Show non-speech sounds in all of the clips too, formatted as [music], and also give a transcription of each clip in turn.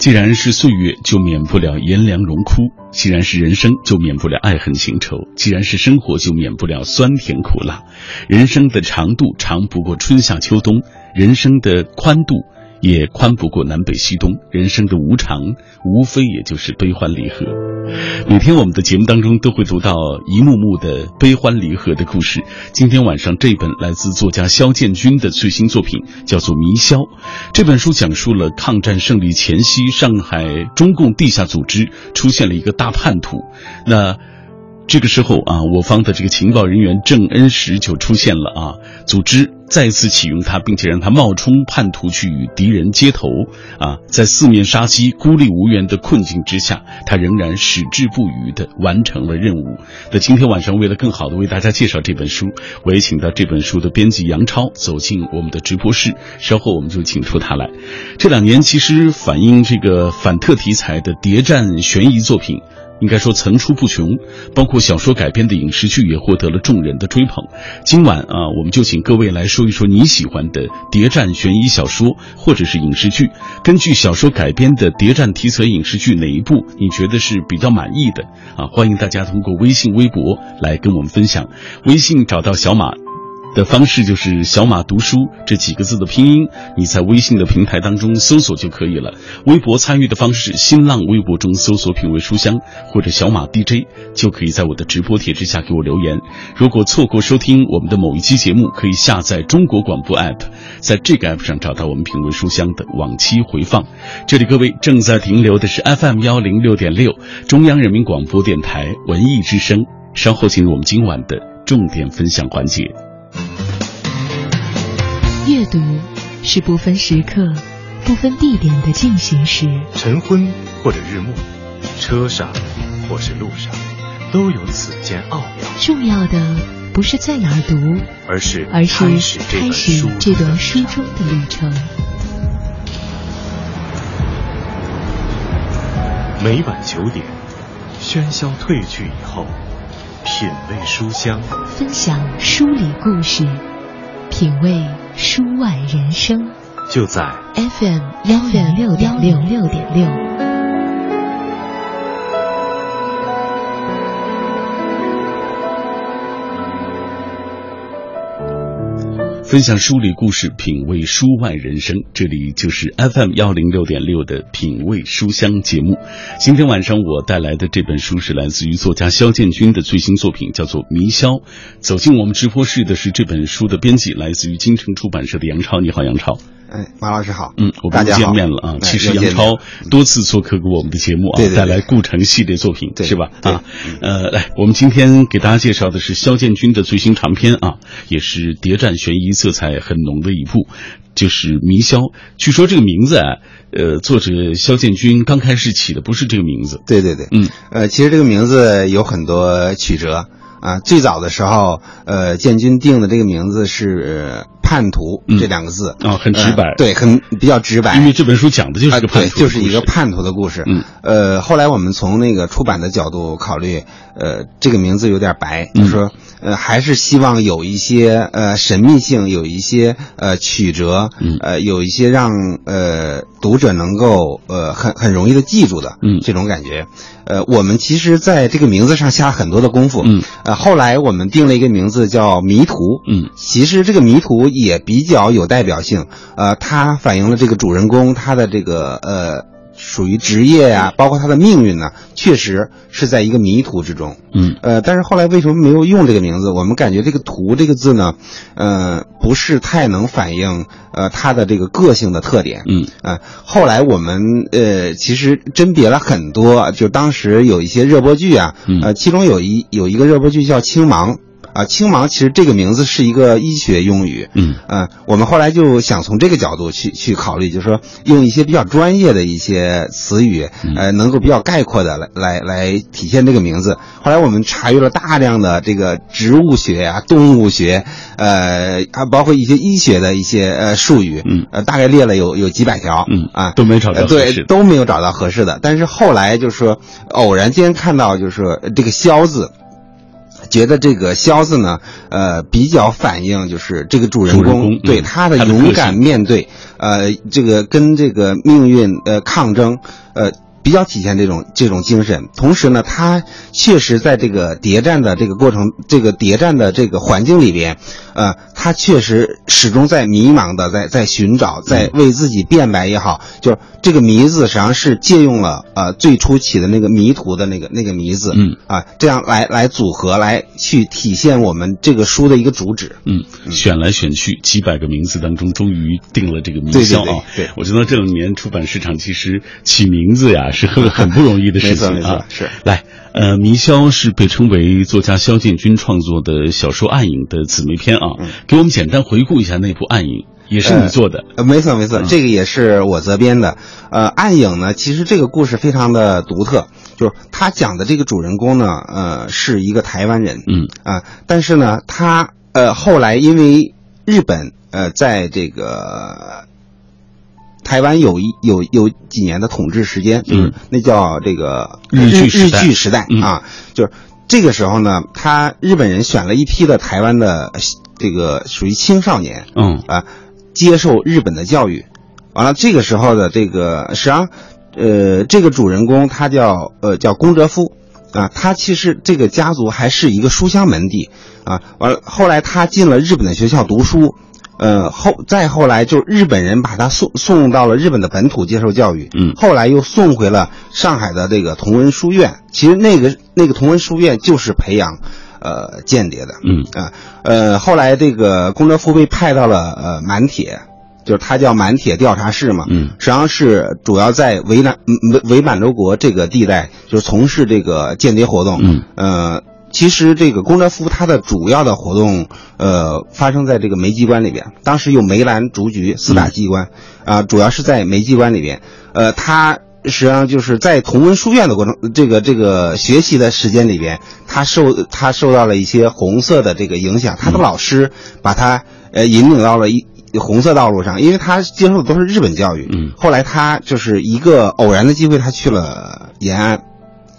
既然是岁月，就免不了炎凉荣枯；既然是人生，就免不了爱恨情仇；既然是生活，就免不了酸甜苦辣。人生的长度长不过春夏秋冬，人生的宽度。也宽不过南北西东，人生的无常，无非也就是悲欢离合。每天我们的节目当中都会读到一幕幕的悲欢离合的故事。今天晚上这本来自作家肖建军的最新作品叫做《迷消》，这本书讲述了抗战胜利前夕，上海中共地下组织出现了一个大叛徒。那。这个时候啊，我方的这个情报人员郑恩石就出现了啊，组织再次启用他，并且让他冒充叛徒去与敌人接头啊，在四面杀机、孤立无援的困境之下，他仍然矢志不渝地完成了任务。那今天晚上，为了更好的为大家介绍这本书，我也请到这本书的编辑杨超走进我们的直播室，稍后我们就请出他来。这两年其实反映这个反特题材的谍战悬疑作品。应该说层出不穷，包括小说改编的影视剧也获得了众人的追捧。今晚啊，我们就请各位来说一说你喜欢的谍战悬疑小说或者是影视剧。根据小说改编的谍战题材影视剧哪一部你觉得是比较满意的啊？欢迎大家通过微信、微博来跟我们分享。微信找到小马。的方式就是“小马读书”这几个字的拼音，你在微信的平台当中搜索就可以了。微博参与的方式，新浪微博中搜索“品味书香”或者“小马 DJ”，就可以在我的直播帖之下给我留言。如果错过收听我们的某一期节目，可以下载中国广播 app，在这个 app 上找到我们“品味书香”的往期回放。这里各位正在停留的是 FM 幺零六点六，中央人民广播电台文艺之声。稍后进入我们今晚的重点分享环节。阅读是不分时刻、不分地点的进行时。晨昏或者日暮，车上或是路上，都有此间奥妙。重要的不是在哪儿读，而是而是开始这段书中的旅程。每晚九点，喧嚣褪去以后，品味书香，分享书里故事，品味。书外人生，就在 FM 幺零六点六六点六。分享书里故事，品味书外人生。这里就是 FM 幺零六点六的品味书香节目。今天晚上我带来的这本书是来自于作家肖建军的最新作品，叫做《迷消》。走进我们直播室的是这本书的编辑，来自于京城出版社的杨超。你好，杨超。哎，马老师好，嗯，我们见面了啊。其实杨超多次做客过我们的节目啊，带来顾城系列作品，是吧？啊，呃，来，我们今天给大家介绍的是肖建军的最新长篇啊，也是谍战悬疑色彩很浓的一部，就是《迷消》。据说这个名字啊，呃，作者肖建军刚开始起的不是这个名字，对对对，嗯，呃，其实这个名字有很多曲折啊。最早的时候，呃，建军定的这个名字是。叛徒这两个字啊，很直白，对，很比较直白。因为这本书讲的就是个叛徒，就是一个叛徒的故事。嗯，呃，后来我们从那个出版的角度考虑，呃，这个名字有点白，就是说，呃，还是希望有一些呃神秘性，有一些呃曲折，呃，有一些让呃读者能够呃很很容易的记住的，嗯，这种感觉。呃，我们其实在这个名字上下了很多的功夫，嗯，呃，后来我们定了一个名字叫迷途，嗯，其实这个迷途也比较有代表性，呃，它反映了这个主人公他的这个呃。属于职业呀，包括他的命运呢，确实是在一个迷途之中。嗯，呃，但是后来为什么没有用这个名字？我们感觉这个“途”这个字呢，呃，不是太能反映呃他的这个个性的特点。嗯，呃，后来我们呃其实甄别了很多，就当时有一些热播剧啊，呃，其中有一有一个热播剧叫《青盲》。啊，青盲其实这个名字是一个医学用语，嗯，呃，我们后来就想从这个角度去去考虑，就是说用一些比较专业的一些词语，呃，能够比较概括的来来来体现这个名字。后来我们查阅了大量的这个植物学啊、动物学，呃，还包括一些医学的一些呃术语，嗯，呃，大概列了有有几百条，嗯啊，都没找到，对，都没有找到合适的。但是后来就是说，偶然间看到就是说这个“肖”字。觉得这个“肖”字呢，呃，比较反映就是这个主人公对他的勇敢面对，呃，这个跟这个命运呃抗争，呃。比较体现这种这种精神，同时呢，他确实在这个谍战的这个过程，这个谍战的这个环境里边，呃，他确实始终在迷茫的，在在寻找，在为自己辩白也好，就是这个迷字实际上是借用了呃最初起的那个迷途的那个那个迷字，嗯。啊，这样来来组合来去体现我们这个书的一个主旨，嗯，选来选去几百个名字当中，终于定了这个迷对对霄啊。对对。我觉得这两年出版市场其实起名字呀是很很不容易的 [laughs] 事情啊。没错没错是来，呃，迷霄是被称为作家萧建军创作的小说《暗影》的姊妹篇啊，嗯给我们简单回顾一下那部《暗影》，也是你做的。呃，没错没错，嗯这个也是我责编的。呃，暗影呢，其实这个故事非常的独特，就是他讲的这个主人公呢，呃，是一个台湾人，嗯啊、但是呢，他呃后来因为日本呃在这个台湾有一有有几年的统治时间，就是嗯那叫这个日日代据时代嗯啊，就是这个时候呢，他日本人选了一批的台湾的这个属于青少年，嗯啊，接受日本的教育。完了，这个时候的这个实际上，呃，这个主人公他叫呃叫宫哲夫啊，他其实这个家族还是一个书香门第啊。完了，后来他进了日本的学校读书，呃后再后来就日本人把他送送到了日本的本土接受教育，嗯。后来又送回了上海的这个同文书院。其实那个那个同文书院就是培养呃间谍的，嗯。啊，呃，后来这个宫哲夫被派到了呃满铁，就是他叫满铁调查室嘛，嗯。实际上是主要在伪满伪伪满洲国这个地带，就是从事这个间谍活动，嗯，呃。其实这个宫哲夫他的主要的活动，呃，发生在这个梅机关里边。当时有梅兰竹菊四大机关，啊、主要是在梅机关里边。呃，他实际上就是在同文书院的过程，这个这个学习的时间里边，他受他受到了一些红色的这个影响，他的老师把他呃引领到了一红色道路上，因为他接受的都是日本教育。嗯后来他就是一个偶然的机会，他去了延安，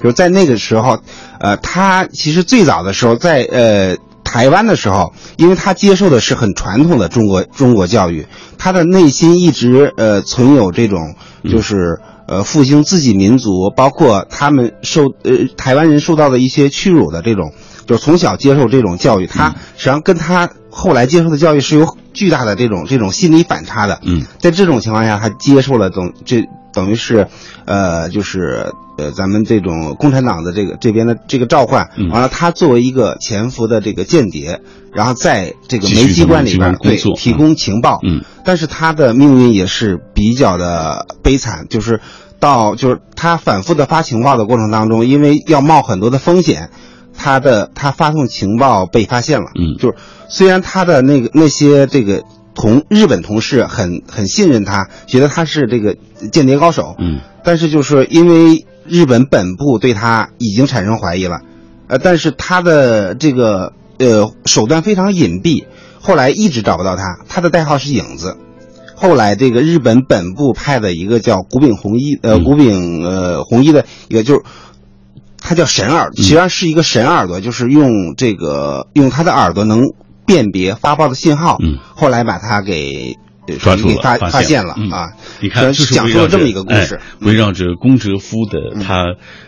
就是在那个时候，呃，他其实最早的时候在呃。台湾的时候，因为他接受的是很传统的中国中国教育，他的内心一直呃存有这种就是呃复兴自己民族，包括他们受呃台湾人受到的一些屈辱的这种，就是从小接受这种教育，他实际上跟他后来接受的教育是有巨大的这种这种心理反差的。嗯在这种情况下，他接受了这种这等于是，呃，就是呃咱们这种共产党的这个这边的这个召唤，嗯。完了他作为一个潜伏的这个间谍，然后在这个继续煤机关里边对提供情报，嗯。但是他的命运也是比较的悲惨，就是到就是他反复的发情报的过程当中，因为要冒很多的风险，他的他发送情报被发现了，嗯。就是虽然他的那个那些这个同日本同事很很信任他，觉得他是这个间谍高手，嗯但是就是因为日本本部对他已经产生怀疑了，呃，但是他的这个呃手段非常隐蔽，后来一直找不到他，他的代号是影子。后来这个日本本部派的一个叫古丙弘一，呃，嗯古丙呃弘一的一个就是。他叫神耳，实际上是一个神耳朵，就是用这个用他的耳朵能辨别发报的信号。嗯，后来把它给呃抓住了，给发现了嗯啊。你看，就是讲围绕着述了这么一个故事哎。围绕着龚哲夫的他，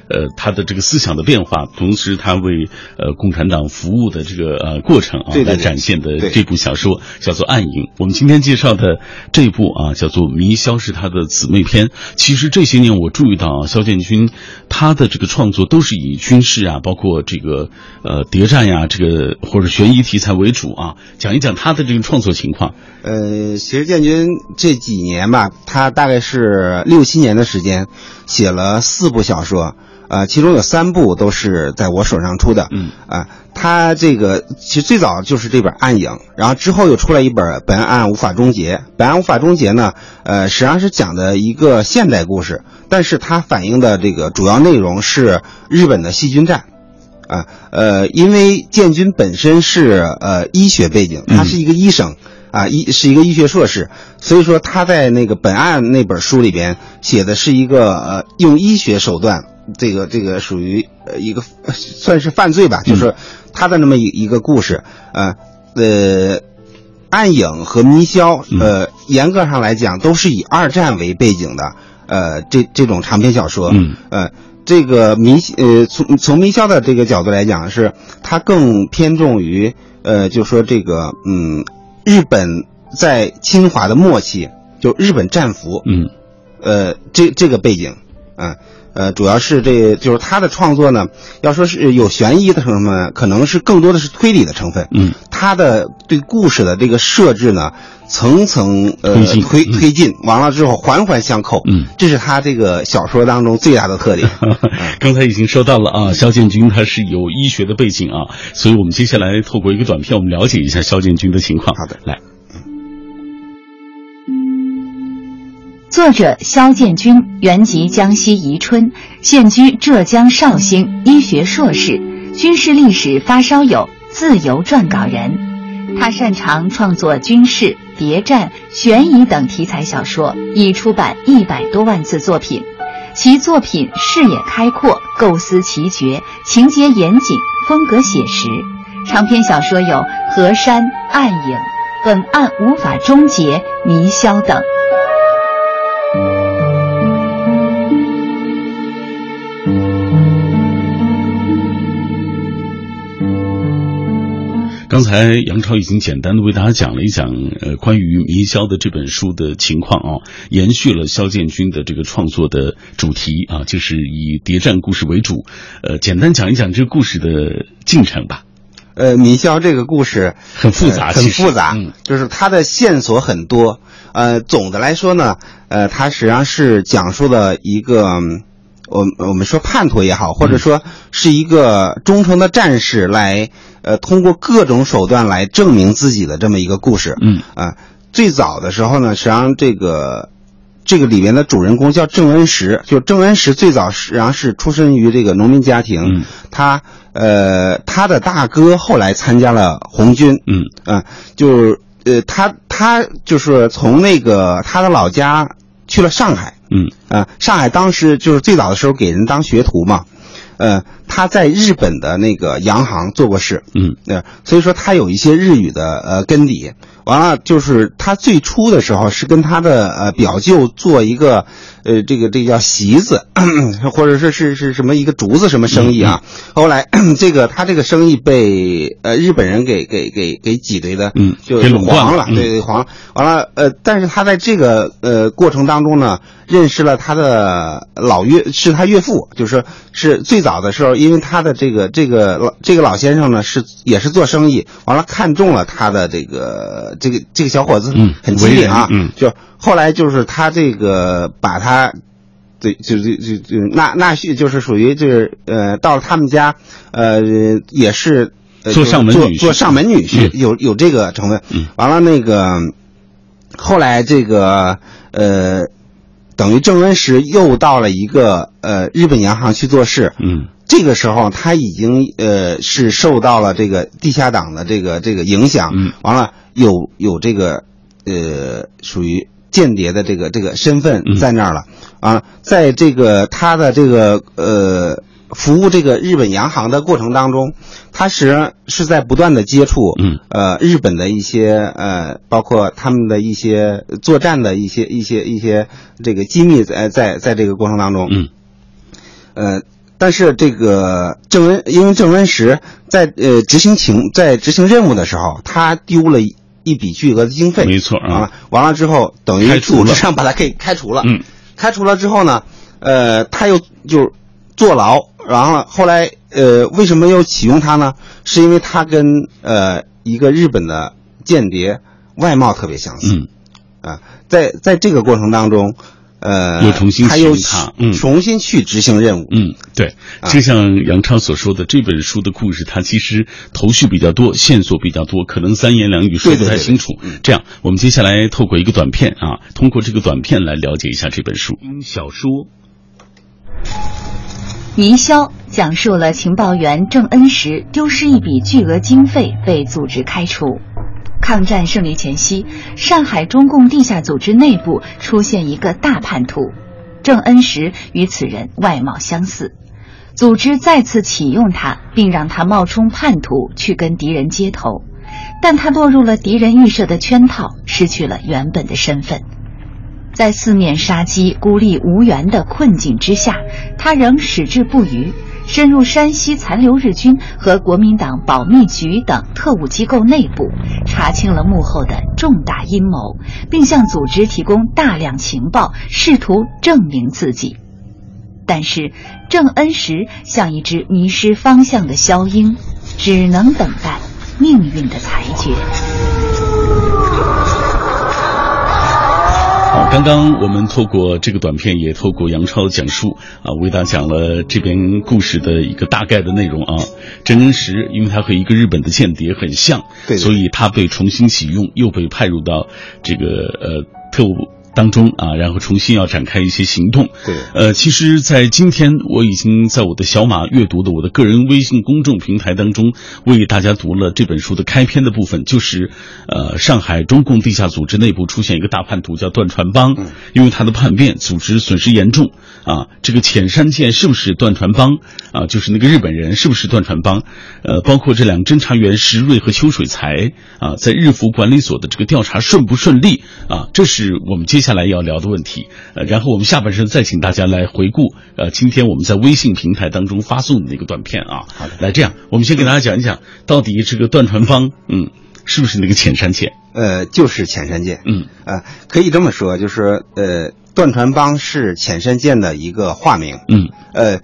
呃，他的这个思想的变化，同时他为呃共产党服务的这个呃过程啊，来展现的这部小说叫做《暗影》。我们今天介绍的这部啊，叫做《迷霄》，是他的姊妹篇。其实这些年我注意到啊，萧剑军他的这个创作都是以军事啊，包括这个呃谍战呀、这个或者悬疑题材为主啊，讲一讲他的这个创作情况。呃，其实建军这几年吧，他大概是六七年的时间，写了四部小说，呃，其中有三部都是在我手上出的，嗯，啊、他这个其实最早就是这本《暗影》，然后之后又出来一本《本案无法终结》。《本案无法终结》呢，呃，实际上是讲的一个现代故事，但是它反映的这个主要内容是日本的细菌战。啊，呃，因为建军本身是呃医学背景，他是一个医生，啊，医是一个医学硕士，所以说他在那个本案那本书里边写的是一个呃用医学手段，这个这个属于呃一个呃算是犯罪吧，就是他的那么一一个故事，呃呃。暗影和迷霄，呃，严格上来讲都是以二战为背景的，呃，这这种长篇小说，嗯，呃，这个迷，呃，从从迷霄的这个角度来讲，是它更偏重于，呃，就说这个，嗯，日本在侵华的末期，就日本战俘，嗯，呃，这这个背景，啊。呃，主要是这就是他的创作呢，要说是有悬疑的成分，可能是更多的是推理的成分。嗯，他的对故事的这个设置呢，层层呃推推进，完了之后环环相扣。嗯，这是他这个小说当中最大的特点。[laughs] 刚才已经说到了啊，肖建军他是有医学的背景啊，所以我们接下来透过一个短片，我们了解一下肖建军的情况。好的，来。作者肖建军，原籍江西宜春，现居浙江绍兴，医学硕士，军事历史发烧友，自由撰稿人。他擅长创作军事、谍战、悬疑等题材小说，已出版一百多万字作品。其作品视野开阔，构思奇绝，情节严谨，风格写实。长篇小说有《河山》《暗影》《本案无法终结》《迷霄》等。刚才杨超已经简单的为大家讲了一讲，呃，关于《迷霄》的这本书的情况啊，延续了肖建军的这个创作的主题啊，就是以谍战故事为主，呃，简单讲一讲这个故事的进程吧。呃，《迷霄》这个故事很复杂，很复杂，嗯，就是它的线索很多。呃，总的来说呢，呃，它实际上是讲述了一个。我我们说叛徒也好，或者说是一个忠诚的战士来，呃，通过各种手段来证明自己的这么一个故事。嗯啊，最早的时候呢，实际上这个这个里面的主人公叫郑恩石，就郑恩石最早实际上是出身于这个农民家庭。嗯，他呃他的大哥后来参加了红军。嗯啊，就呃他他就是从那个他的老家去了上海。嗯。啊，上海当时就是最早的时候给人当学徒嘛，呃，他在日本的那个洋行做过事，嗯，呃，所以说他有一些日语的呃根底。完了，就是他最初的时候是跟他的呃表舅做一个呃这个这个叫席子，[clears throat] 或者是是是什么一个竹子什么生意啊。后来 [clears throat] 这个他这个生意被呃日本人给给给给挤兑的，嗯，就给垄断了，对对黄。完了，呃，但是他在这个呃过程当中呢，认识了他的老岳，是他岳父，就是是最早的时候，因为他的这个这个老这个老先生呢是也是做生意，完了看中了他的这个这个这个小伙子，嗯，很机灵啊，嗯，就后来就是他这个把他。对，就就就就纳纳婿，就是属于就是呃，到了他们家，呃，也是做上门女婿，做上门女婿，有有这个成分。嗯，完了那个，后来这个呃，等于郑恩石又到了一个呃日本洋行去做事。嗯，这个时候他已经呃是受到了这个地下党的这个这个影响。嗯，完了有有这个呃属于。间谍的这个这个身份在那儿了，啊，在这个他的这个呃服务这个日本洋行的过程当中，他实际上是在不断的接触，嗯，呃，日本的一些呃，包括他们的一些作战的一些一些一些这个机密在在在这个过程当中，嗯，呃，但是这个郑恩因为郑恩石在呃执行情在执行任务的时候，他丢了。一笔巨额的经费，没错啊，完了之后等于组织上把他给开除了，嗯，开除了之后呢，呃，他又就坐牢，然后后来呃，为什么又启用他呢？是因为他跟呃一个日本的间谍外貌特别相似，嗯，啊，在在这个过程当中。呃，又重新他又嗯，重新去执行任务。嗯，对，就像杨超所说的，这本书的故事，它其实头绪比较多，线索比较多，可能三言两语说不太清楚。这样，我们接下来透过一个短片啊，通过这个短片来了解一下这本书。小说《迷霄》讲述了情报员郑恩石丢失一笔巨额经费，被组织开除。抗战胜利前夕，上海中共地下组织内部出现一个大叛徒，郑恩石与此人外貌相似，组织再次启用他，并让他冒充叛徒去跟敌人接头。但他落入了敌人预设的圈套，失去了原本的身份。在四面杀机、孤立无援的困境之下，他仍矢志不渝，深入山西残留日军和国民党保密局等特务机构内部，查清了幕后的重大阴谋，并向组织提供大量情报，试图证明自己。但是，郑恩石像一只迷失方向的枭鹰，只能等待命运的裁决。好，刚刚我们透过这个短片，也透过杨超讲述啊，为大家讲了这边故事的一个大概的内容啊。真真实，因为他和一个日本的间谍很像，对所以他被重新启用，又被派入到这个呃特务。当中啊，然后重新要展开一些行动。对，呃，其实，在今天我已经在我的小马阅读的我的个人微信公众平台当中，为大家读了这本书的开篇的部分，就是呃，上海中共地下组织内部出现一个大叛徒叫段传邦，因为他的叛变，组织损失严重啊。这个浅山健是不是段传邦啊？就是那个日本人是不是段传邦？呃，包括这两个侦查员石瑞和邱水才啊，在日服管理所的这个调查顺不顺利啊？这是我们接下来要聊的问题。呃，然后我们下半身再请大家来回顾呃，今天我们在微信平台当中发送的那个短片啊。好的来这样，我们先给大家讲一讲，到底这个段传邦，嗯，是不是那个浅山剑？呃，就是浅山剑。嗯呃，可以这么说，就是呃，段传邦是浅山剑的一个化名。嗯呃，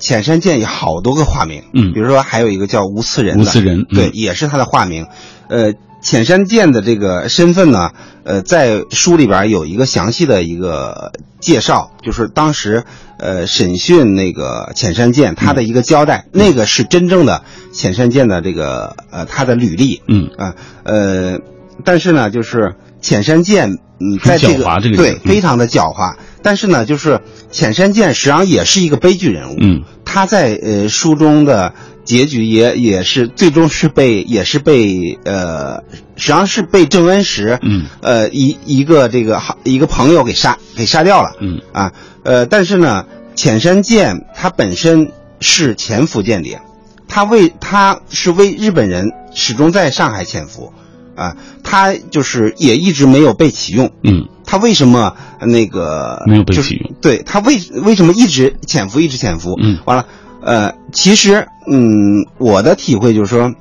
浅山剑有好多个化名。嗯比如说还有一个叫吴次仁的。吴次仁嗯对，也是他的化名。呃，浅山健的这个身份呢，呃，在书里边有一个详细的一个介绍，就是当时呃审讯那个浅山健他的一个交代，那个是真正的浅山健的这个呃他的履历。嗯啊，呃，但是呢，就是浅山健，嗯，在这个狡猾这个对嗯非常的狡猾。但是呢，就是浅山健实际上也是一个悲剧人物。嗯他在呃书中的结局也也是最终是被也是被呃实际上是被郑恩石嗯呃一一个这个好一个朋友给杀给杀掉了。嗯啊，呃，但是呢，浅山健他本身是潜伏间谍，他为他是为日本人始终在上海潜伏，啊，他就是也一直没有被启用。嗯他为什么那个没有被就是启用对他为为什么一直潜伏，一直潜伏？嗯完了，呃，其实，嗯，我的体会就是说，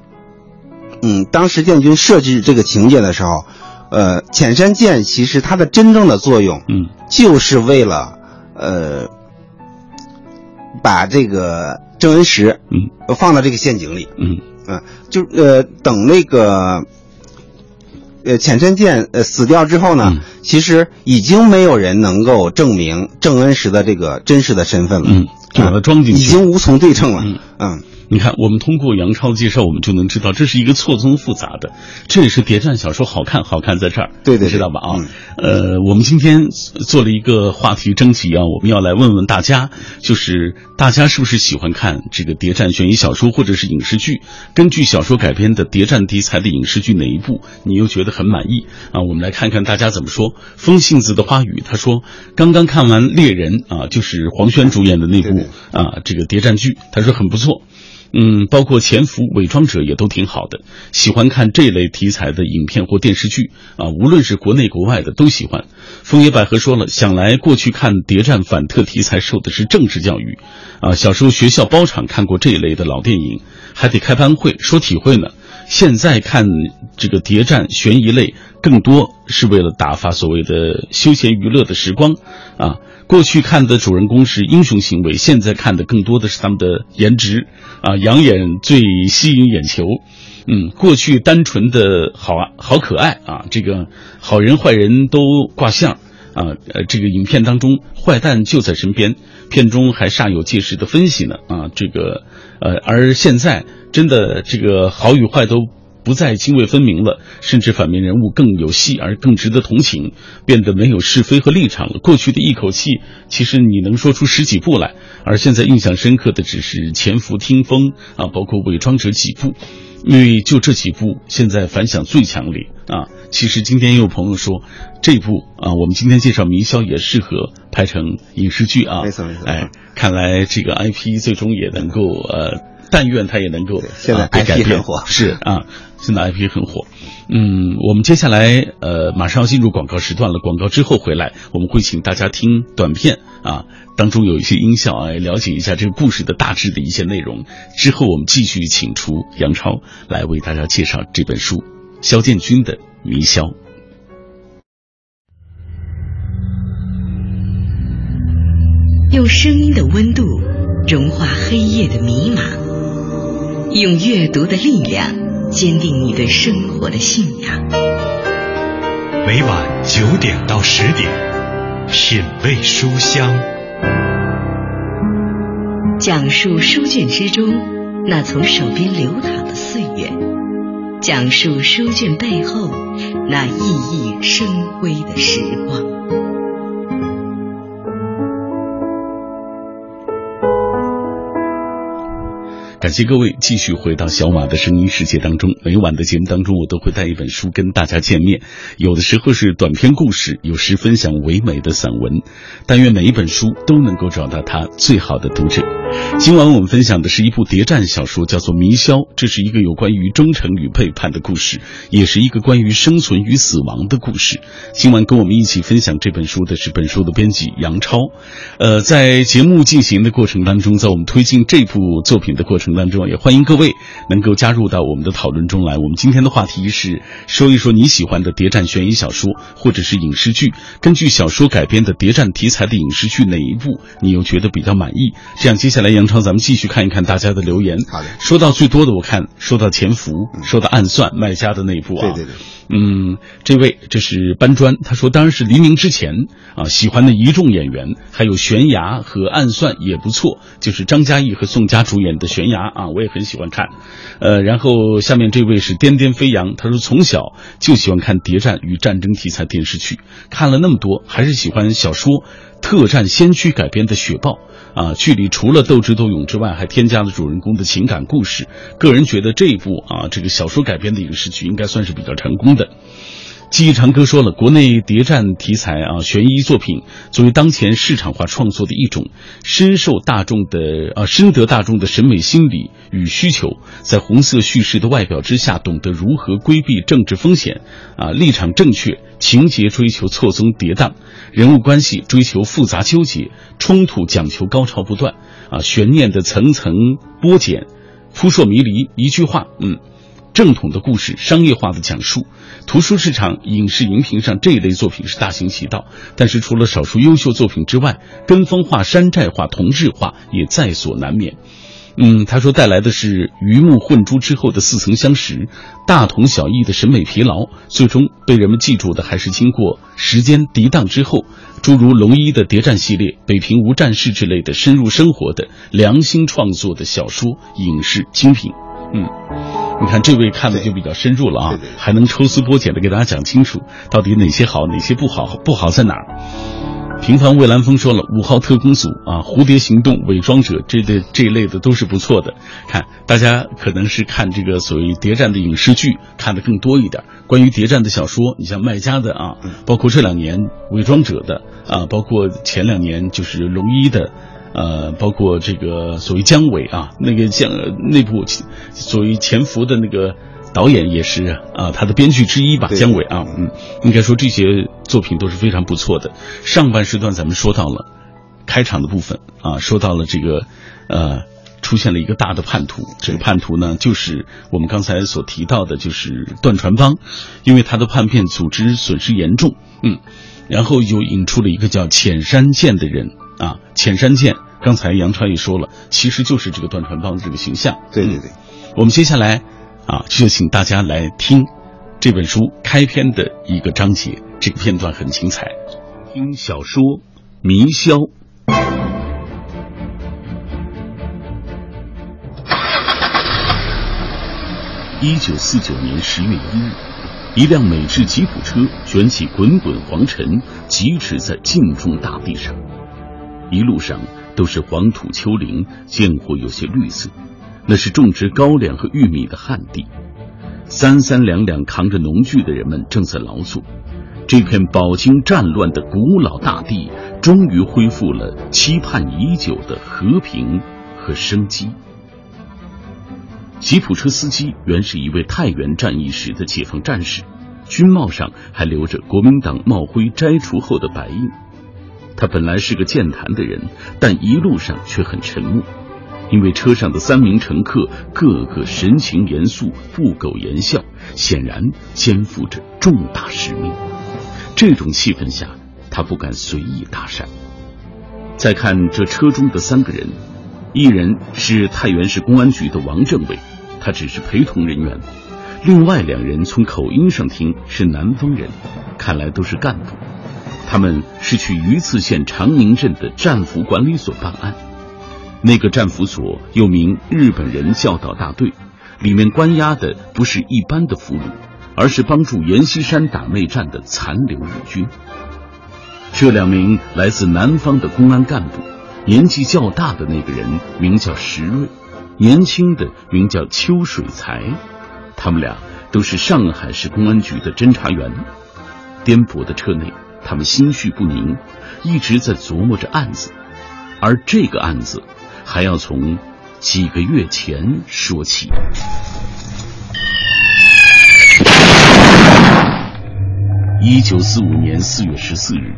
嗯，当时建军设置这个情节的时候，呃，浅山健其实它的真正的作用，嗯。就是为了，呃，把这个郑恩石，嗯，放到这个陷阱里，嗯。嗯、就呃，等那个，呃，浅山健呃死掉之后呢，嗯。其实已经没有人能够证明郑恩石的这个真实的身份了，嗯，就把它装进去。已经无从对称了，嗯嗯你看，我们通过杨超的介绍，我们就能知道这是一个错综复杂的，这也是谍战小说好看，好看在这儿，对对对知道吧？啊嗯，呃，我们今天做了一个话题征集啊，我们要来问问大家，就是大家是不是喜欢看这个谍战悬疑小说或者是影视剧？根据小说改编的谍战题材的影视剧哪一部你又觉得很满意啊？我们来看看大家怎么说。风信子的花语他说，刚刚看完《猎人》啊，就是黄轩主演的那部啊这个谍战剧，他说很不错。嗯，包括潜伏、伪装者也都挺好的。喜欢看这类题材的影片或电视剧啊，无论是国内国外的都喜欢。枫叶百合说了，想来过去看谍战反特题材受的是政治教育，啊，小时候学校包场看过这一类的老电影，还得开班会说体会呢。现在看这个谍战悬疑类，更多是为了打发所谓的休闲娱乐的时光，啊。过去看的主人公是英雄行为，现在看的更多的是他们的颜值，啊，养眼最吸引眼球。嗯，过去单纯的好啊，好可爱啊，这个好人坏人都挂相啊，呃，这个影片当中坏蛋就在身边，片中还煞有介事的分析呢啊，这个呃，而现在真的这个好与坏都。不再泾渭分明了，甚至反面人物更有戏而更值得同情，变得没有是非和立场了。过去的一口气，其实你能说出十几部来，而现在印象深刻的只是《潜伏听风》啊，包括《伪装者》几部，因为就这几部现在反响最强烈啊。其实今天也有朋友说，这部啊，我们今天介绍《明宵》也适合拍成影视剧啊。没错没错哎，看来这个 IP 最终也能够呃。但愿它也能够现在 IP 变火，是啊，现在 IP 很火。嗯，我们接下来呃马上要进入广告时段了，广告之后回来，我们会请大家听短片啊，当中有一些音效啊，了解一下这个故事的大致的一些内容。之后我们继续请出杨超来为大家介绍这本书，肖建军的《迷霄》。用声音的温度融化黑夜的迷茫，用阅读的力量坚定你对生活的信仰。每晚九点到十点，品味书香，讲述书卷之中那从手边流淌的岁月，讲述书卷背后那熠熠生辉的时光。感谢各位继续回到小马的声音世界当中。每晚的节目当中，我都会带一本书跟大家见面，有的时候是短篇故事，有时分享唯美的散文。但愿每一本书都能够找到它最好的读者。今晚我们分享的是一部谍战小说，叫做《迷霄》，这是一个有关于忠诚与背叛的故事，也是一个关于生存与死亡的故事。今晚跟我们一起分享这本书的是本书的编辑杨超。呃，在节目进行的过程当中，在我们推进这部作品的过程当中，也欢迎各位能够加入到我们的讨论中来。我们今天的话题是说一说你喜欢的谍战悬疑小说或者是影视剧，根据小说改编的谍战题材的影视剧哪一部你又觉得比较满意？这样接下来。来，杨超，咱们继续看一看大家的留言。好的，说到最多的，我看说到潜伏，说到暗算卖家的那一部啊。对对对。嗯，这位这是搬砖，他说当然是黎明之前啊，喜欢的一众演员，还有悬崖和暗算也不错，就是张嘉译和宋佳主演的悬崖啊，我也很喜欢看。呃，然后下面这位是颠颠飞扬，他说从小就喜欢看谍战与战争题材电视剧，看了那么多，还是喜欢小说。特战先驱改编的《雪豹》啊，剧里除了斗智斗勇之外，还添加了主人公的情感故事。个人觉得这一部啊，这个小说改编的影视剧应该算是比较成功的。记忆长歌说了，国内谍战题材啊，悬疑作品作为当前市场化创作的一种，深受大众的啊，深得大众的审美心理与需求。在红色叙事的外表之下，懂得如何规避政治风险啊，立场正确，情节追求错综跌宕，人物关系追求复杂纠结，冲突讲求高潮不断啊，悬念的层层剥茧，扑朔迷离。一句话，嗯。正统的故事，商业化的讲述，图书市场、影视荧屏上这一类作品是大行其道。但是除了少数优秀作品之外，跟风化、山寨化、同质化也在所难免。嗯，他说带来的是鱼目混珠之后的似曾相识，大同小异的审美疲劳，最终被人们记住的还是经过时间涤荡之后，诸如龙一的谍战系列、北平无战事之类的深入生活的良心创作的小说、影视精品。嗯。你看这位看的就比较深入了啊，还能抽丝剥茧的给大家讲清楚，到底哪些好，哪些不好，不好在哪儿？平凡蔚蓝风说了，五号特工组啊，蝴蝶行动、伪装者这的这一类的都是不错的。看大家可能是看这个所谓谍战的影视剧看的更多一点，关于谍战的小说，你像麦家的啊，包括这两年伪装者的啊，包括前两年就是龙一的。呃，包括这个所谓姜伟啊，那个姜那部所谓潜伏的那个导演也是啊，他的编剧之一吧，姜伟啊，嗯，应该说这些作品都是非常不错的。上半时段咱们说到了开场的部分啊，说到了这个呃，出现了一个大的叛徒，这个叛徒呢就是我们刚才所提到的，就是段传邦，因为他的叛变组织损失严重，嗯，然后又引出了一个叫浅山健的人。啊，浅山剑，刚才杨超也说了，其实就是这个段传芳的这个形象。对对对，我们接下来啊，就请大家来听这本书开篇的一个章节，这个片段很精彩。听小说《迷霄》。一九四九年十月一日，一辆美制吉普车卷起滚滚黄尘，疾驰在晋中大地上。一路上都是黄土丘陵，见过有些绿色，那是种植高粱和玉米的旱地。三三两两扛着农具的人们正在劳作。这片饱经战乱的古老大地，终于恢复了期盼已久的和平和生机。吉普车司机原是一位太原战役时的解放战士，军帽上还留着国民党帽徽摘除后的白印。他本来是个健谈的人，但一路上却很沉默，因为车上的三名乘客个个神情严肃，不苟言笑，显然肩负着重大使命。这种气氛下，他不敢随意搭讪。再看这车中的三个人，一人是太原市公安局的王政委，他只是陪同人员；另外两人从口音上听是南方人，看来都是干部。他们是去榆次县长宁镇的战俘管理所办案。那个战俘所又名日本人教导大队，里面关押的不是一般的俘虏，而是帮助阎锡山打内战的残留日军。这两名来自南方的公安干部，年纪较大的那个人名叫石瑞，年轻的名叫邱水才，他们俩都是上海市公安局的侦查员。颠簸的车内，他们心绪不宁，一直在琢磨着案子，而这个案子还要从几个月前说起。一九四五年四月十四日。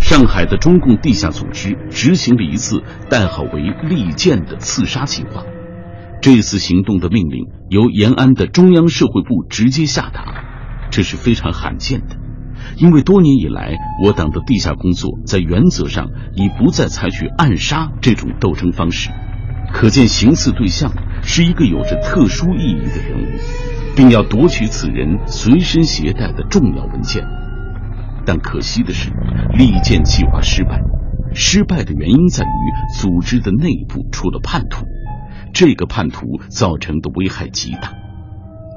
上海的中共地下组织执行了一次代号为“利剑”的刺杀计划。这次行动的命令由延安的中央社会部直接下达，这是非常罕见的。因为多年以来，我党的地下工作在原则上已不再采取暗杀这种斗争方式，可见行刺对象是一个有着特殊意义的人物，并要夺取此人随身携带的重要文件。但可惜的是，利剑计划失败。失败的原因在于组织的内部出了叛徒，这个叛徒造成的危害极大。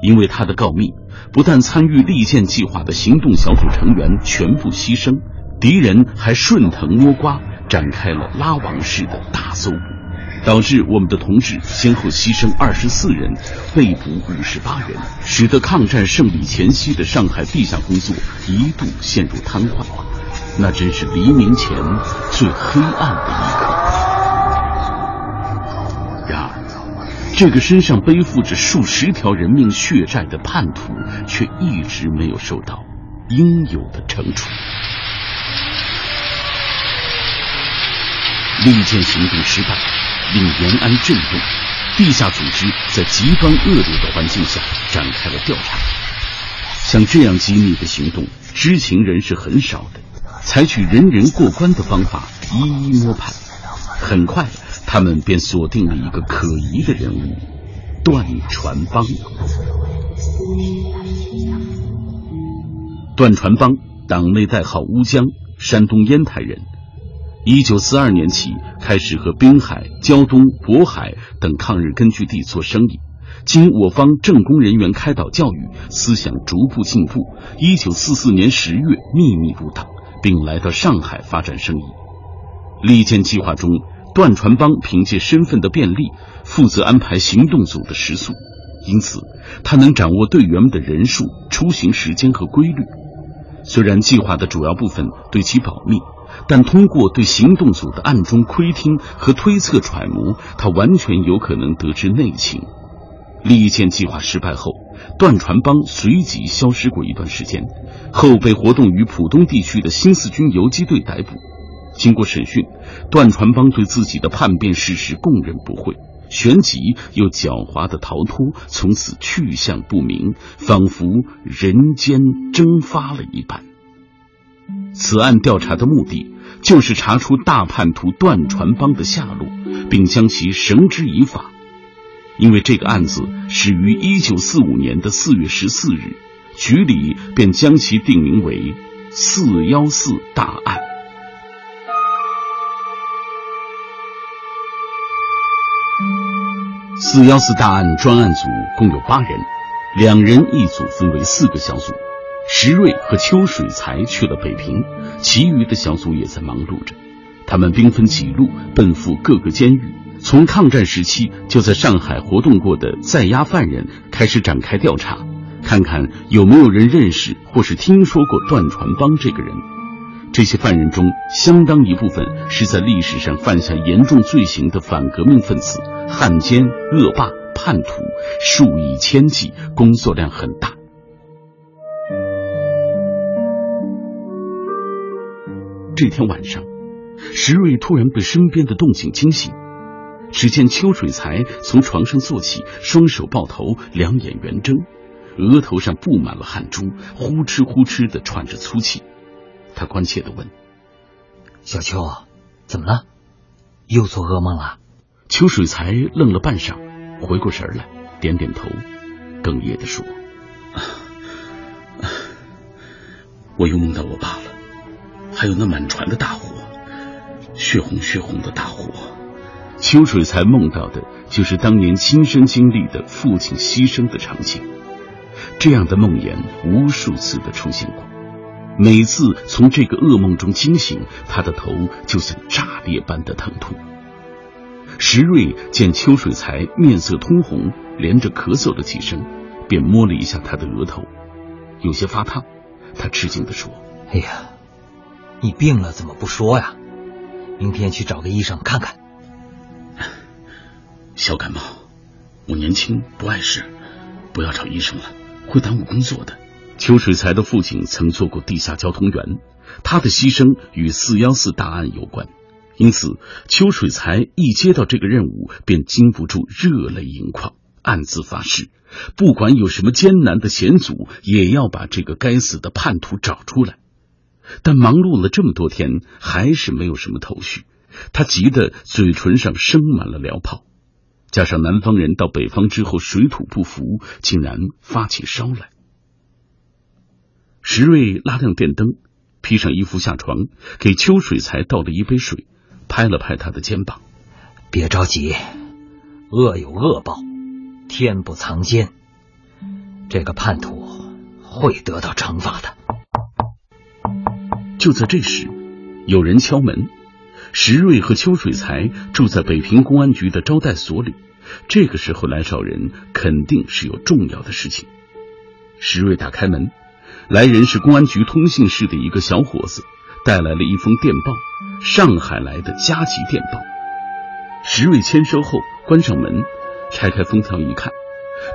因为他的告密，不但参与利剑计划的行动小组成员全部牺牲，敌人还顺藤摸瓜，展开了拉网式的大搜捕。导致我们的同志先后牺牲二十四人，被捕五十八人，使得抗战胜利前夕的上海地下工作一度陷入瘫痪。那真是黎明前最黑暗的一刻。这个身上背负着数十条人命血债的叛徒，却一直没有受到应有的惩处。利剑行动失败。令延安震动，地下组织在极端恶劣的环境下展开了调查。像这样机密的行动，知情人是很少的，采取人人过关的方法，一一摸排。很快，他们便锁定了一个可疑的人物——段传帮。段传帮，党内代号乌江，山东烟台人。一九四二年起，开始和滨海、胶东、渤海等抗日根据地做生意。经我方政工人员开导教育，思想逐步进步。一九四四年十月，秘密入党，并来到上海发展生意。利剑计划中，段传帮凭借身份的便利，负责安排行动组的食宿，因此他能掌握队员们的人数、出行时间和规律。虽然计划的主要部分对其保密。但通过对行动组的暗中窥听和推测揣摩，他完全有可能得知内情。利剑计划失败后，段传帮随即消失过一段时间，后被活动于浦东地区的新四军游击队逮捕。经过审讯，段传邦对自己的叛变事实供认不讳，旋即又狡猾的逃脱，从此去向不明，仿佛人间蒸发了一般。此案调查的目的，就是查出大叛徒段传邦的下落，并将其绳之以法。因为这个案子始于一九四五年的四月十四日，局里便将其定名为“四幺四大案”。四幺四大案专案组共有八人，两人一组，分为四个小组。石瑞和邱水才去了北平，其余的小组也在忙碌着。他们兵分几路，奔赴各个监狱，从抗战时期就在上海活动过的在押犯人开始展开调查，看看有没有人认识或是听说过段传帮这个人。这些犯人中，相当一部分是在历史上犯下严重罪行的反革命分子、汉奸、恶霸、叛徒数以千计，工作量很大。这天晚上，石瑞突然被身边的动静惊醒。只见邱水才从床上坐起，双手抱头，两眼圆睁，额头上布满了汗珠，呼哧呼哧的喘着粗气。他关切的问：“小秋，怎么了？又做噩梦了？”秋水才愣了半晌，回过神来，点点头，哽咽的说：“ [sighs] 我又梦到我爸了，还有那满船的大火，血红血红的大火。”秋水才梦到的就是当年亲身经历的父亲牺牲的场景，这样的梦魇无数次的出现过，每次从这个噩梦中惊醒，他的头就像炸裂般的疼痛。石瑞见秋水才面色通红，连着咳嗽了几声，便摸了一下他的额头，有些发烫。他吃惊地说：“哎呀，你病了怎么不说呀？明天去找个医生看看。”小感冒，我年轻不碍事，不要找医生了，会耽误工作的。邱水才的父亲曾做过地下交通员，他的牺牲与四幺四大案有关，因此邱水才一接到这个任务，便禁不住热泪盈眶，暗自发誓，不管有什么艰难的险阻，也要把这个该死的叛徒找出来。但忙碌了这么多天，还是没有什么头绪，他急得嘴唇上生满了燎泡。加上南方人到北方之后水土不服，竟然发起烧来。石瑞拉亮电灯，披上衣服下床，给邱水才倒了一杯水，拍了拍他的肩膀：“别着急，恶有恶报，天不藏奸，这个叛徒会得到惩罚的。”就在这时，有人敲门。石瑞和邱水才住在北平公安局的招待所里。这个时候来找人，肯定是有重要的事情。石瑞打开门，来人是公安局通信室的一个小伙子，带来了一封电报，上海来的加急电报。石瑞签收后，关上门，拆开封条一看，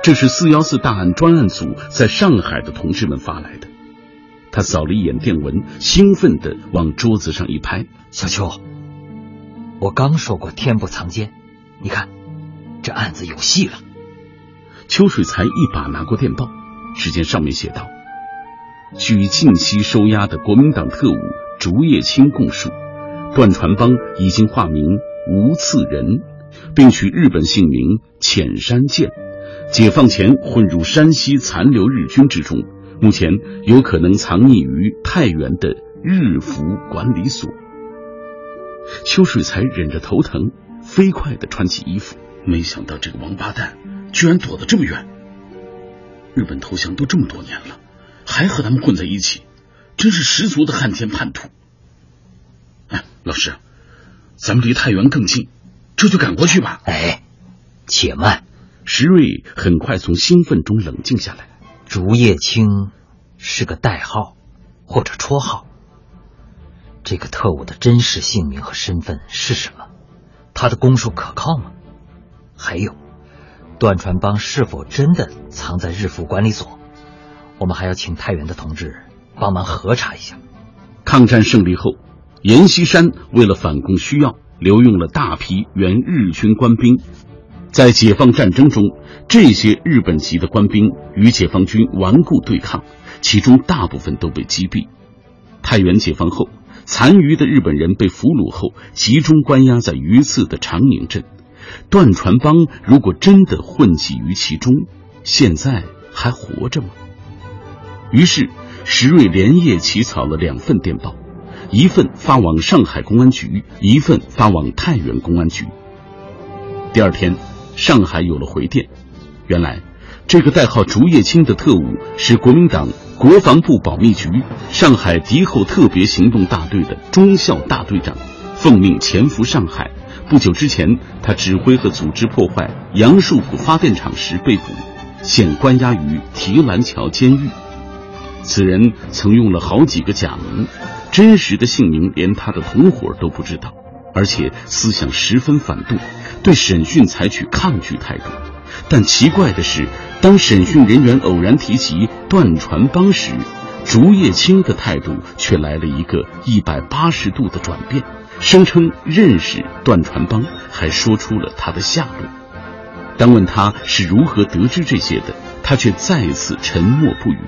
这是四幺四大案专案组在上海的同志们发来的。他扫了一眼电文，兴奋地往桌子上一拍：“小邱，我刚说过天不藏奸，你看。”这案子有戏了。秋水才一把拿过电报，只见上面写道：“据近期收押的国民党特务竹叶青供述，段传邦已经化名吴次仁，并取日本姓名浅山健。解放前混入山西残留日军之中，目前有可能藏匿于太原的日服管理所。”邱水才忍着头疼，飞快地穿起衣服。没想到这个王八蛋居然躲得这么远。日本投降都这么多年了，还和他们混在一起，真是十足的汉奸叛徒。哎，老师，咱们离太原更近，这就赶过去吧。哎，且慢。石瑞很快从兴奋中冷静下来。竹叶青是个代号或者绰号。这个特务的真实姓名和身份是什么？他的供述可靠吗？还有，段传邦是否真的藏在日服管理所？我们还要请太原的同志帮忙核查一下。抗战胜利后，阎锡山为了反共需要，留用了大批原日军官兵。在解放战争中，这些日本籍的官兵与解放军顽固对抗，其中大部分都被击毙。太原解放后，残余的日本人被俘虏后，集中关押在榆次的长宁镇。段传邦如果真的混迹于其中，现在还活着吗？于是石瑞连夜起草了两份电报，一份发往上海公安局，一份发往太原公安局。第二天，上海有了回电，原来这个代号竹叶青的特务是国民党国防部保密局上海敌后特别行动大队的中校大队长，奉命潜伏上海。不久之前，他指挥和组织破坏杨树浦发电厂时被捕，现关押于提篮桥监狱。此人曾用了好几个假名，真实的姓名连他的同伙都不知道，而且思想十分反动，对审讯采取抗拒态度，但奇怪的是，当审讯人员偶然提及段传帮时，竹叶青的态度却来了一个一百八十度的转变，声称认识段传帮，还说出了他的下落。当问他是如何得知这些的，他却再次沉默不语，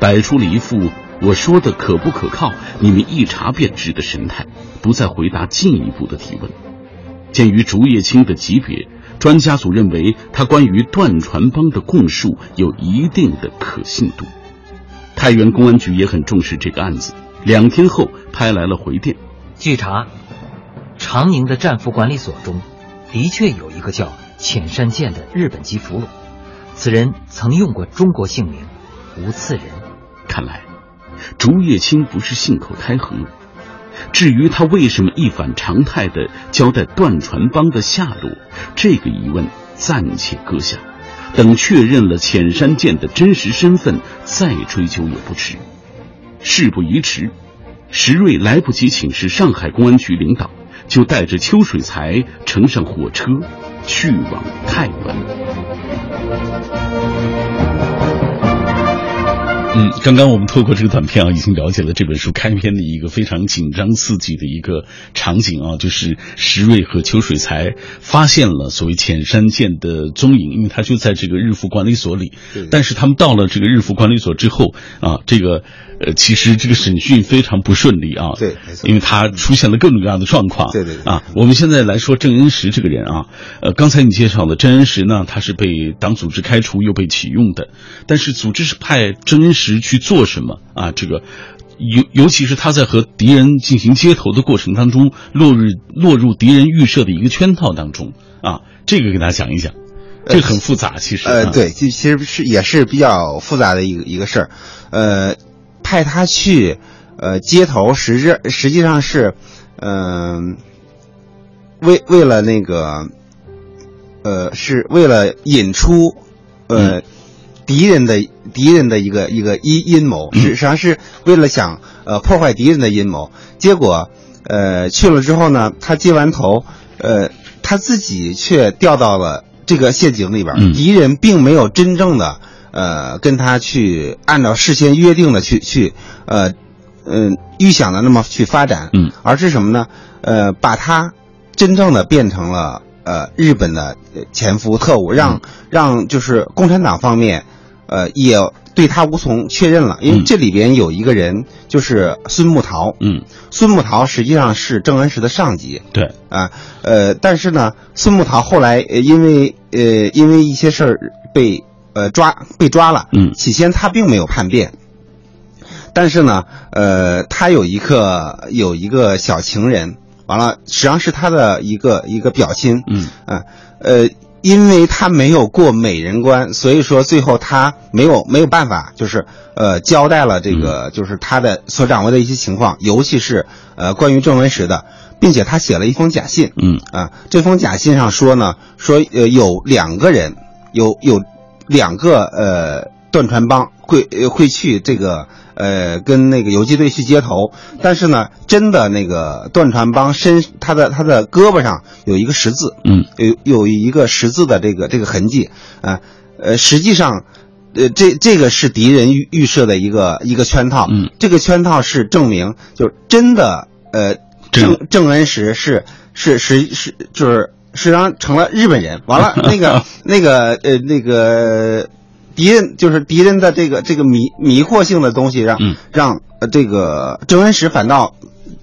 摆出了一副我说的可不可靠，你们一查便知的神态，不再回答进一步的提问。鉴于竹叶青的级别，专家组认为他关于段传帮的供述有一定的可信度。太原公安局也很重视这个案子，两天后拍来了回电。据查，长宁的战俘管理所中，的确有一个叫浅山健的日本籍俘虏，此人曾用过中国姓名吴次仁。看来，竹叶青不是信口开河。至于他为什么一反常态的交代段传帮的下落，这个疑问暂且搁下，等确认了浅山健的真实身份再追究也不迟。事不宜迟，石瑞来不及请示上海公安局领导，就带着邱水才乘上火车，去往太原。嗯，刚刚我们透过这个短片啊，已经了解了这本书开篇的一个非常紧张刺激的一个场景啊，就是石瑞和邱水才发现了所谓浅山健的踪影，因为他就在这个日服管理所里。但是他们到了这个日服管理所之后啊，这个呃，其实这个审讯非常不顺利啊。对，没错。因为他出现了各种各样的状况。对对对。啊，我们现在来说郑恩石这个人啊，呃，刚才你介绍的郑恩石呢，他是被党组织开除又被启用的，但是组织是派郑恩石。时去做什么啊？这个尤尤其是他在和敌人进行接头的过程当中，落入落入敌人预设的一个圈套当中啊。这个给大家讲一讲，这个很复杂，其实呃，对，就其实是也是比较复杂的一个一个事儿。呃，派他去呃接头，实质实际上是嗯为为了那个呃是为了引出呃。敌人的敌人的一个一个阴阴谋，实际上是为了想呃破坏敌人的阴谋。结果，呃去了之后呢，他接完头，呃他自己却掉到了这个陷阱里边。敌人并没有真正的呃跟他去按照事先约定的去去呃嗯预想的那么去发展，嗯，而是什么呢？呃把他真正的变成了呃日本的潜伏特务，让让就是共产党方面。呃，也对他无从确认了，因为这里边有一个人，就是孙木桃。嗯，孙木桃实际上是郑恩石的上级。对啊，呃，但是呢，孙木桃后来因为呃因为一些事儿被呃抓被抓了。嗯，起先他并没有叛变，但是呢，呃，他有一个有一个小情人，完了实际上是他的一个一个表亲。嗯啊，呃。因为他没有过美人关，所以说最后他没有没有办法，就是呃交代了这个就是他的所掌握的一些情况，尤其是呃关于郑文石的，并且他写了一封假信，嗯啊，这封假信上说呢，说呃有两个人，有有两个呃段传帮会会去这个。呃，跟那个游击队去接头，但是呢，真的那个段传帮身他的他的胳膊上有一个十字，嗯，有有一个十字的这个这个痕迹啊，呃，实际上，呃，这这个是敌人预预设的一个一个圈套，嗯，这个圈套是证明就是真的，呃，郑郑恩石是是是是就是实际上成了日本人，完了那个那个呃那个。敌人就是敌人的这个这个迷迷惑性的东西，让让呃这个周恩石反倒，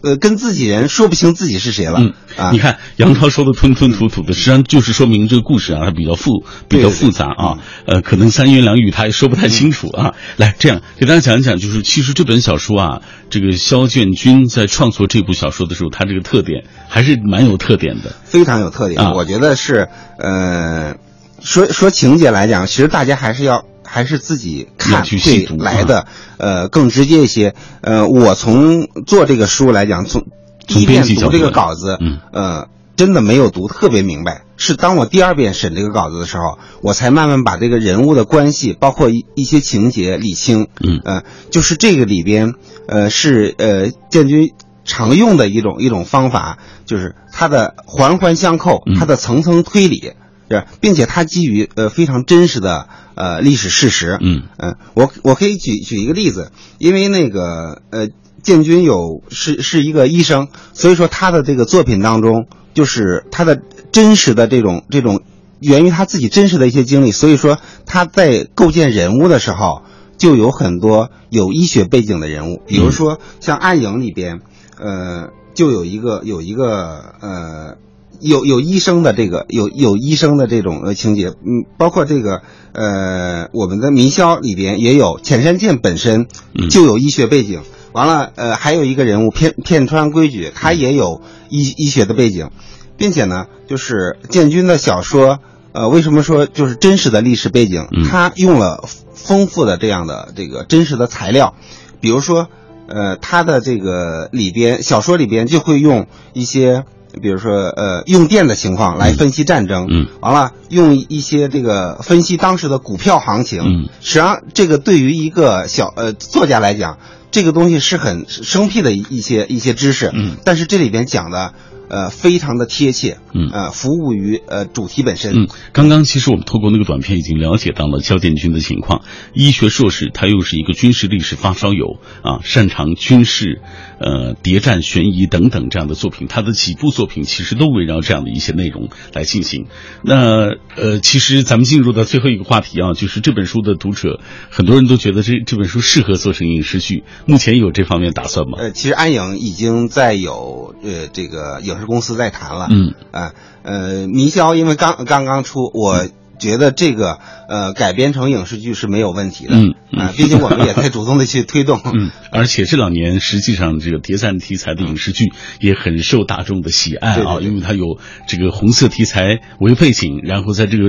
呃跟自己人说不清自己是谁了。嗯啊，你看杨涛说的吞吞吐吐的，实际上就是说明这个故事啊，它比较复比较复杂啊。呃，可能三言两语他也说不太清楚啊。来，这样给大家讲一讲，就是其实这本小说啊，这个肖建军在创作这部小说的时候，他这个特点还是蛮有特点的，非常有特点。我觉得是呃。说说情节来讲，其实大家还是要还是自己看会来的，呃，更直接一些。呃，我从做这个书来讲，从第一遍读这个稿子，嗯，呃，真的没有读特别明白。是当我第二遍审这个稿子的时候，我才慢慢把这个人物的关系，包括一一些情节理清。嗯，呃，就是这个里边，呃，是呃建军常用的一种一种方法，就是它的环环相扣，它的层层推理。是，并且它基于呃非常真实的呃历史事实。嗯嗯，我我可以举举一个例子，因为那个呃建军有是是一个医生，所以说他的这个作品当中，就是他的真实的这种这种源于他自己真实的一些经历，所以说他在构建人物的时候，就有很多有医学背景的人物，比如说像《暗影》里边，呃，就有一个有一个呃。有有医生的这个有有医生的这种呃情节，嗯，包括这个呃我们的《民销》里边也有浅山健本身就有医学背景，完了呃还有一个人物片片川规矩，他也有医医学的背景，并且呢就是建军的小说，呃为什么说就是真实的历史背景，他用了丰富的这样的这个真实的材料，比如说呃他的这个里边小说里边就会用一些。比如说，呃，用电的情况来分析战争，嗯，完了用一些这个分析当时的股票行情，嗯，实际上这个对于一个小呃作家来讲，这个东西是很生僻的一些一些知识，嗯，但是这里边讲的。呃，非常的贴切，嗯，呃，服务于呃主题本身。嗯，刚刚其实我们透过那个短片已经了解到了肖建军的情况，医学硕士，他又是一个军事历史发烧友啊，擅长军事、呃谍战、悬疑等等这样的作品，他的几部作品其实都围绕这样的一些内容来进行。那呃，其实咱们进入到最后一个话题啊，就是这本书的读者，很多人都觉得这这本书适合做成影视剧，目前有这方面打算吗？呃，其实安影已经在有呃这个影视公司在谈了，嗯啊呃，迷霄因为刚刚刚出，我觉得这个呃改编成影视剧是没有问题的，嗯啊，毕竟我们也在主动的去推动，[laughs] 嗯，而且这两年实际上这个谍战题材的影视剧 [laughs] 也很受大众的喜爱啊，因为它有这个红色题材为背景，然后在这个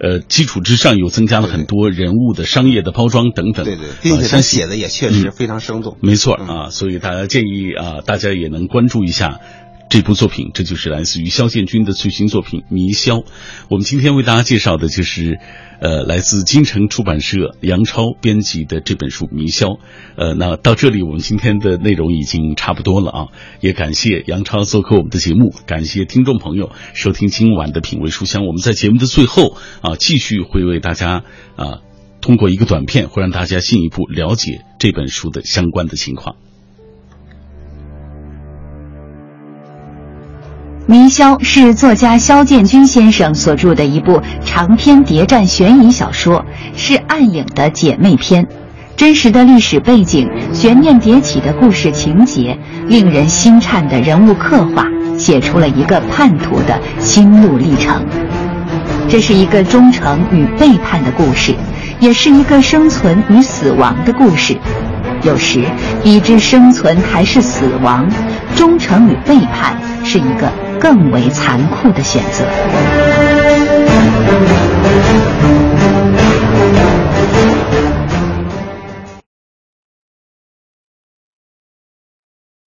呃基础之上又增加了很多人物的商业的包装等等，对对，并且他写的也确实非常生动，没错啊，所以大家建议啊，大家也能关注一下。这部作品，这就是来自于肖建军的最新作品《迷霄》。我们今天为大家介绍的就是，呃，来自金城出版社杨超编辑的这本书《迷霄》。呃，那到这里，我们今天的内容已经差不多了啊！也感谢杨超做客我们的节目，感谢听众朋友收听今晚的品味书香。我们在节目的最后啊，继续会为大家啊，通过一个短片，会让大家进一步了解这本书的相关的情况。《迷霄》是作家肖建军先生所著的一部长篇谍战悬疑小说，是《暗影》的姐妹篇。真实的历史背景、悬念迭起的故事情节、令人心颤的人物刻画，写出了一个叛徒的心路历程。这是一个忠诚与背叛的故事，也是一个生存与死亡的故事。有时，已知生存还是死亡，忠诚与背叛是一个。更为残酷的选择。